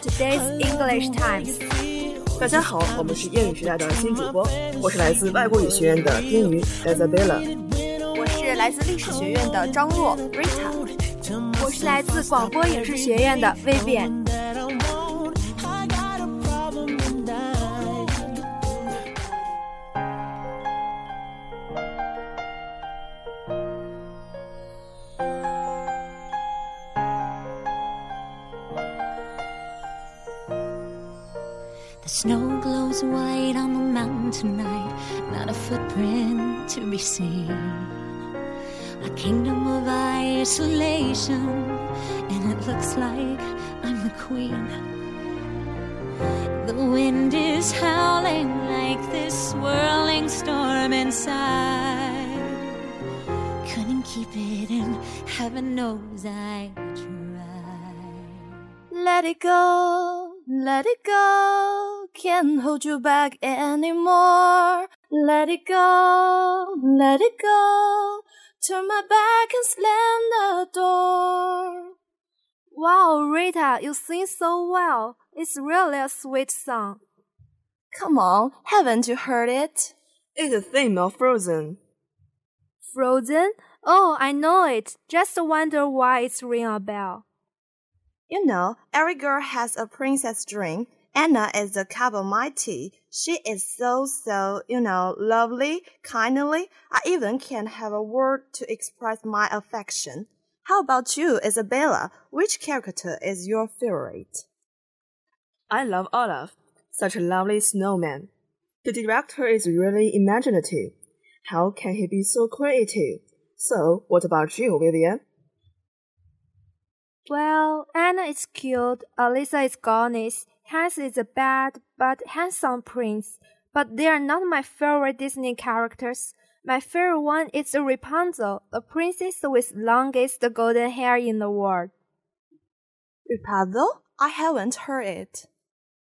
today's English Times. 大家好，我们是英语时代的新主播，我是来自外国语学院的丁鱼 Isabella，我是来自历史学院的张若 Rita，我是来自广播影视学院的 Vivian。White on the mountain tonight, not a footprint to be seen. A kingdom of isolation, and it looks like I'm the queen. The wind is howling like this swirling storm inside. Couldn't keep it in, heaven knows I tried. Let it go, let it go. Can't hold you back anymore. Let it go, let it go. Turn my back and slam the door. Wow, Rita, you sing so well. It's really a sweet song. Come on, haven't you heard it? It's the theme of Frozen. Frozen? Oh, I know it. Just wonder why it's ring a bell. You know, every girl has a princess dream. Anna is a cup of my tea. She is so, so, you know, lovely, kindly. I even can't have a word to express my affection. How about you, Isabella? Which character is your favorite? I love Olaf, such a lovely snowman. The director is really imaginative. How can he be so creative? So, what about you, Vivian? Well, Anna is cute, Elsa is gorgeous, Hans is a bad but handsome prince, but they are not my favorite Disney characters. My favorite one is Rapunzel, the princess with longest golden hair in the world. Rapunzel? I haven't heard it.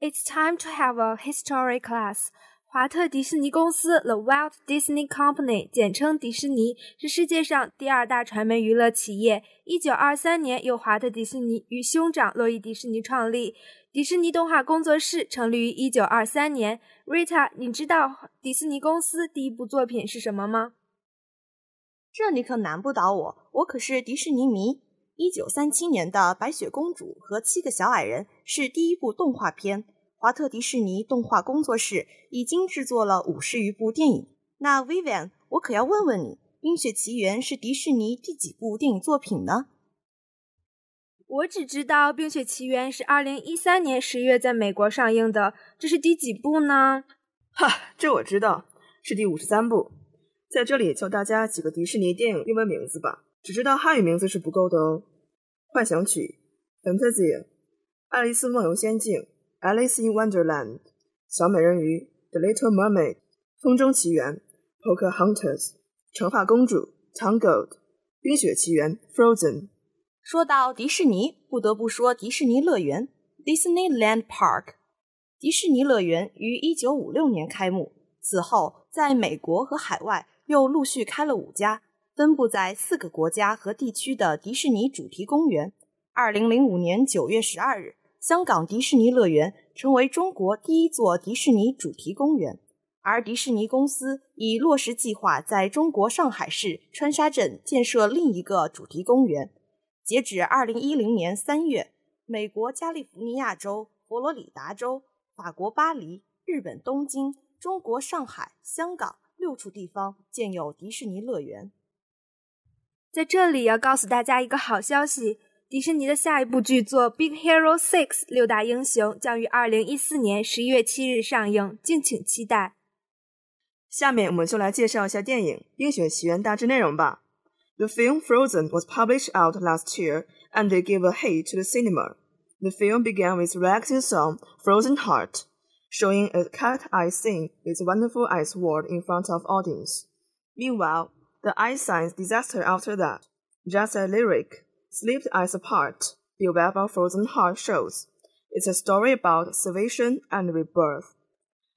It's time to have a history class. 华特迪士尼公司 The Walt Disney Company，简称迪士尼，是世界上第二大传媒娱乐企业。一九二三年，由华特迪士尼与兄长洛伊迪士尼创立。迪士尼动画工作室成立于一九二三年。Rita，你知道迪士尼公司第一部作品是什么吗？这你可难不倒我，我可是迪士尼迷。一九三七年的《白雪公主和七个小矮人》是第一部动画片。华特迪士尼动画工作室已经制作了五十余部电影。那 Vivian，我可要问问你，《冰雪奇缘》是迪士尼第几部电影作品呢？我只知道《冰雪奇缘》是二零一三年十月在美国上映的，这是第几部呢？哈，这我知道，是第五十三部。在这里教大家几个迪士尼电影英文名字吧，只知道汉语名字是不够的哦。幻想曲《Fantasia》，《爱丽丝梦游仙境》。Alice in Wonderland、小美人鱼、The Little Mermaid、风中奇缘、Pocahontas、长发公主、Tangled、冰雪奇缘、Frozen。说到迪士尼，不得不说迪士尼乐园 （Disneyland Park）。迪士尼乐园于1956年开幕，此后在美国和海外又陆续开了五家，分布在四个国家和地区的迪士尼主题公园。2005年9月12日。香港迪士尼乐园成为中国第一座迪士尼主题公园，而迪士尼公司已落实计划在中国上海市川沙镇建设另一个主题公园。截止二零一零年三月，美国加利福尼亚州、佛罗里达州、法国巴黎、日本东京、中国上海、香港六处地方建有迪士尼乐园。在这里要告诉大家一个好消息。迪士尼的下一部剧作《Big Hero Six》六大英雄将于二零一四年十一月七日上映，敬请期待。下面我们就来介绍一下电影《冰雪奇缘》大致内容吧。The film Frozen was published out last year and they gave a hit to the cinema. The film began with relaxing song Frozen Heart, showing a cat ice scene with wonderful ice world in front of audience. Meanwhile, the ice science disaster after that, just a lyric Slipped Eyes Apart, the web Frozen Heart shows. It's a story about salvation and rebirth.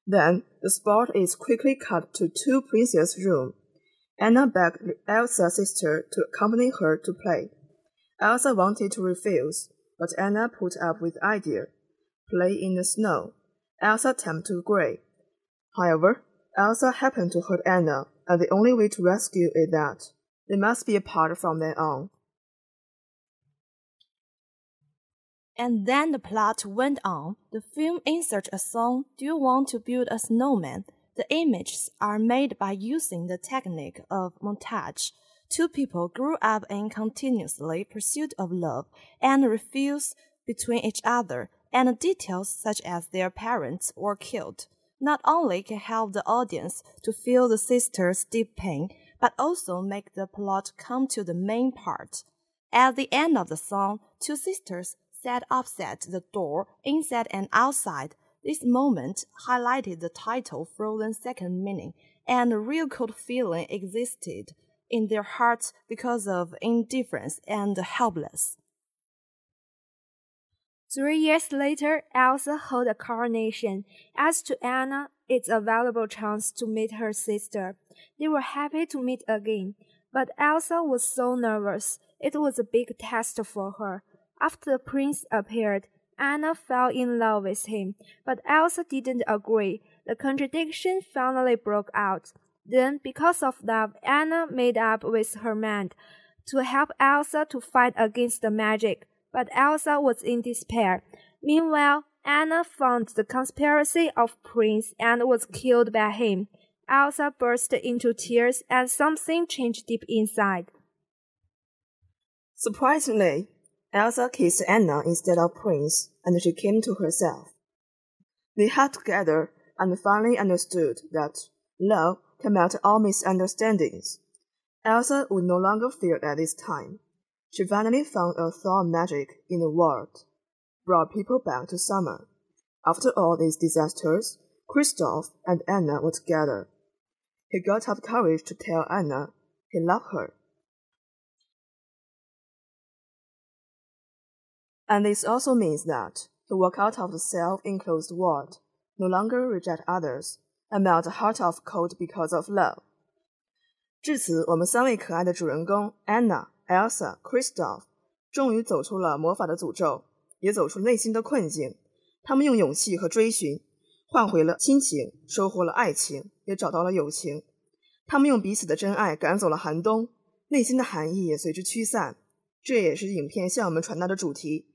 Then, the spot is quickly cut to two princess' room. Anna begged Elsa's sister to accompany her to play. Elsa wanted to refuse, but Anna put up with the idea. Play in the snow. Elsa attempted to agree. However, Elsa happened to hurt Anna, and the only way to rescue is that they must be apart from then on. And then the plot went on. The film inserts a song, Do You Want to Build a Snowman? The images are made by using the technique of montage. Two people grew up in continuously pursuit of love and refuse between each other, and details such as their parents were killed not only can help the audience to feel the sisters' deep pain, but also make the plot come to the main part. At the end of the song, two sisters sat opposite the door, inside and outside. This moment highlighted the title Frozen's second meaning, and a real cold feeling existed in their hearts because of indifference and helpless. Three years later, Elsa held a coronation. As to Anna, it's a valuable chance to meet her sister. They were happy to meet again, but Elsa was so nervous. It was a big test for her. After the prince appeared, Anna fell in love with him, but Elsa didn't agree. The contradiction finally broke out. Then, because of love, Anna made up with her man to help Elsa to fight against the magic but Elsa was in despair. Meanwhile, Anna found the conspiracy of Prince and was killed by him. Elsa burst into tears and something changed deep inside. Surprisingly, Elsa kissed Anna instead of Prince, and she came to herself. They hugged together and finally understood that love can melt all misunderstandings. Elsa would no longer fear at this time. She finally found a thought magic in the world, brought people back to summer. After all these disasters, Kristoff and Anna were together. He got up courage to tell Anna he loved her. And this also means that to walk out of the self-enclosed world, no longer reject others, and melt the heart of cold because of love. 至此，我们三位可爱的主人公 Anna、Elsa、Kristoff 终于走出了魔法的诅咒，也走出内心的困境。他们用勇气和追寻换回了亲情，收获了爱情，也找到了友情。他们用彼此的真爱赶走了寒冬，内心的寒意也随之驱散。这也是影片向我们传达的主题：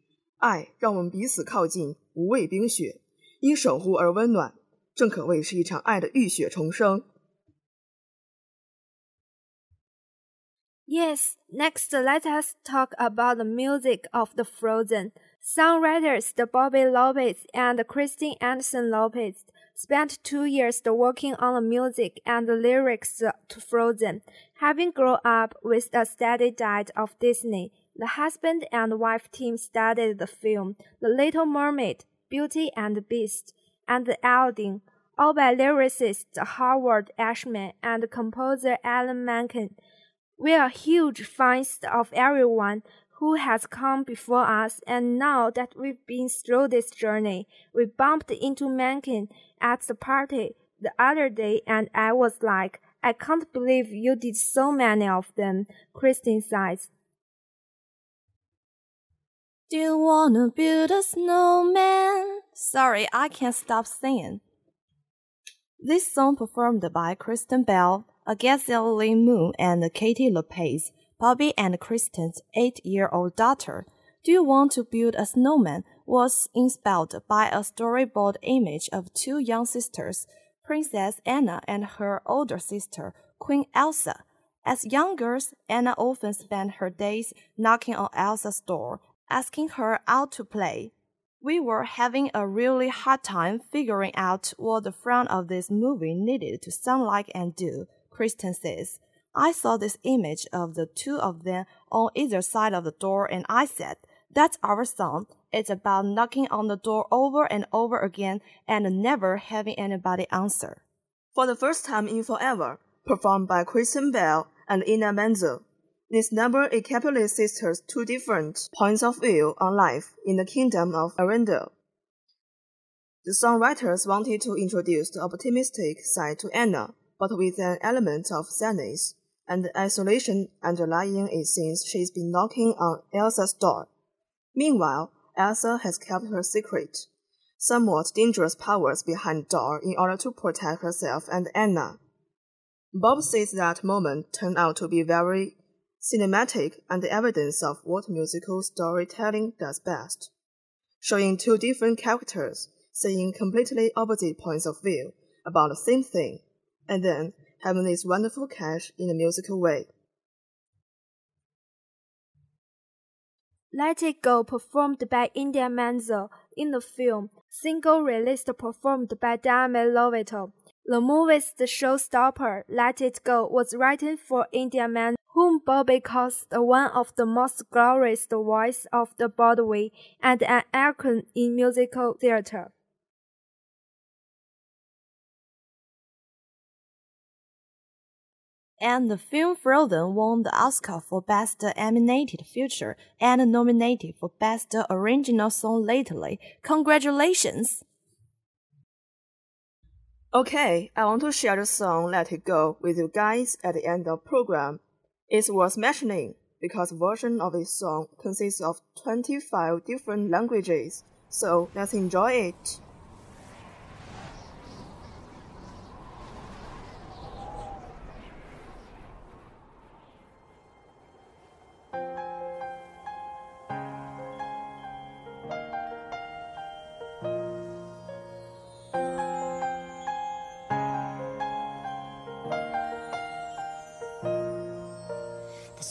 爱让我们彼此靠近，无畏冰雪，因守护而温暖，正可谓是一场爱的浴血重生。Yes, next let us talk about the music of the Frozen. Songwriters the Bobby Lopez and Kristen Anderson Lopez spent two years working on the music and the lyrics to Frozen, having grown up with a steady diet of Disney the husband and wife team studied the film The Little Mermaid, Beauty and the Beast, and Aladdin, all by lyricist Howard Ashman and composer Alan Menken. We are huge fans of everyone who has come before us, and now that we've been through this journey, we bumped into Menken at the party the other day, and I was like, I can't believe you did so many of them, Kristen says. Do you wanna build a snowman? Sorry, I can't stop singing. This song performed by Kristen Bell Lee Monn and Katie Lopez, Bobby and Kristen's eight-year-old daughter. Do You Want to Build a Snowman was inspired by a storyboard image of two young sisters, Princess Anna and her older sister, Queen Elsa. As young girls, Anna often spent her days knocking on Elsa's door, asking her out to play. We were having a really hard time figuring out what the front of this movie needed to sound like and do. Kristen says, I saw this image of the two of them on either side of the door and I said, that's our song. It's about knocking on the door over and over again and never having anybody answer. For the first time in forever, performed by Kristen Bell and Idina Menzel. This number encapsulates sisters' two different points of view on life in the kingdom of Arendelle. The songwriters wanted to introduce the optimistic side to Anna, but with an element of sadness. and isolation underlying it since she's been knocking on Elsa's door. Meanwhile, Elsa has kept her secret, somewhat dangerous powers behind door in order to protect herself and Anna. Bob says that moment turned out to be very cinematic and evidence of what musical storytelling does best, showing two different characters saying completely opposite points of view about the same thing, and then having this wonderful catch in a musical way. Let It Go, performed by Idina Menzel in the film, single released performed by Demi Lovato. The movie's Showstopper, Let It Go, was written for Idina Menzel, whom Bobby calls the one of the most glorious voice of the Broadway and an icon in musical theater. and the film Frozen won the Oscar for Best Animated Feature and nominated for Best Original Song lately. Congratulations! Okay, I want to share the song Let It Go with you guys at the end of program. It's worth mentioning because version of this song consists of 25 different languages. So let's enjoy it.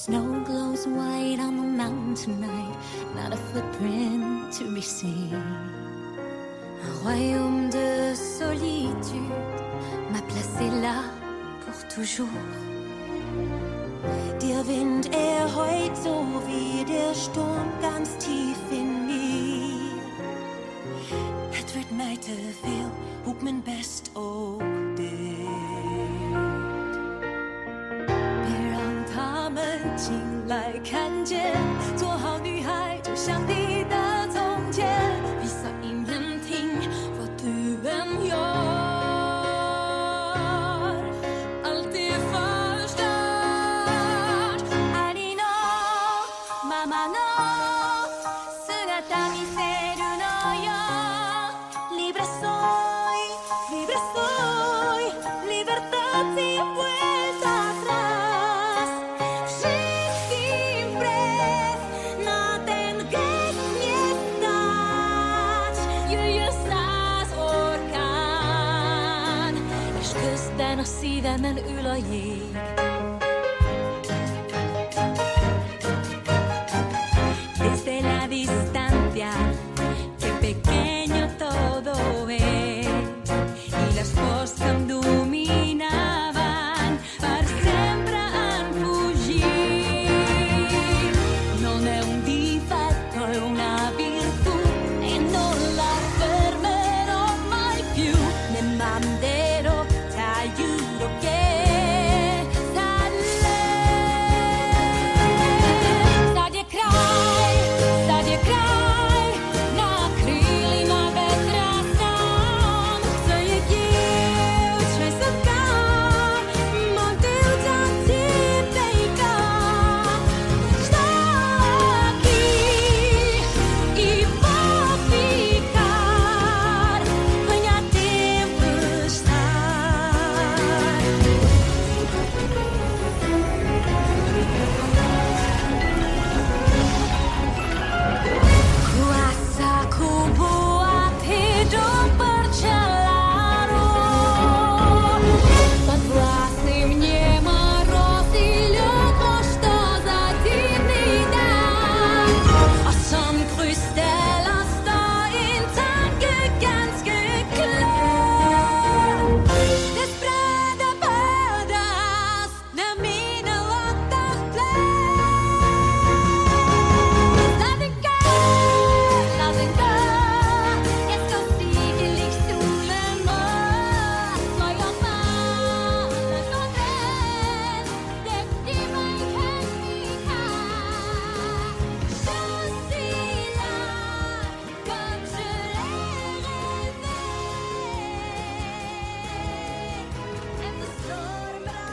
Snow glows white on the mountain tonight, not a footprint to be seen. Un royaume de solitude, ma place est là pour toujours. Der Wind, er so wie der Sturm ganz tief in mir. Het wordt mij te veel, hoe best ook 看见，orkaan És közben a szívemen ül a jég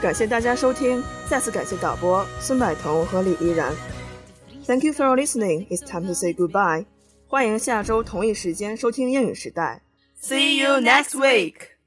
感谢大家收听，再次感谢导播孙柏彤和李依然。Thank you for listening. It's time to say goodbye. 欢迎下周同一时间收听英语时代。See you next week.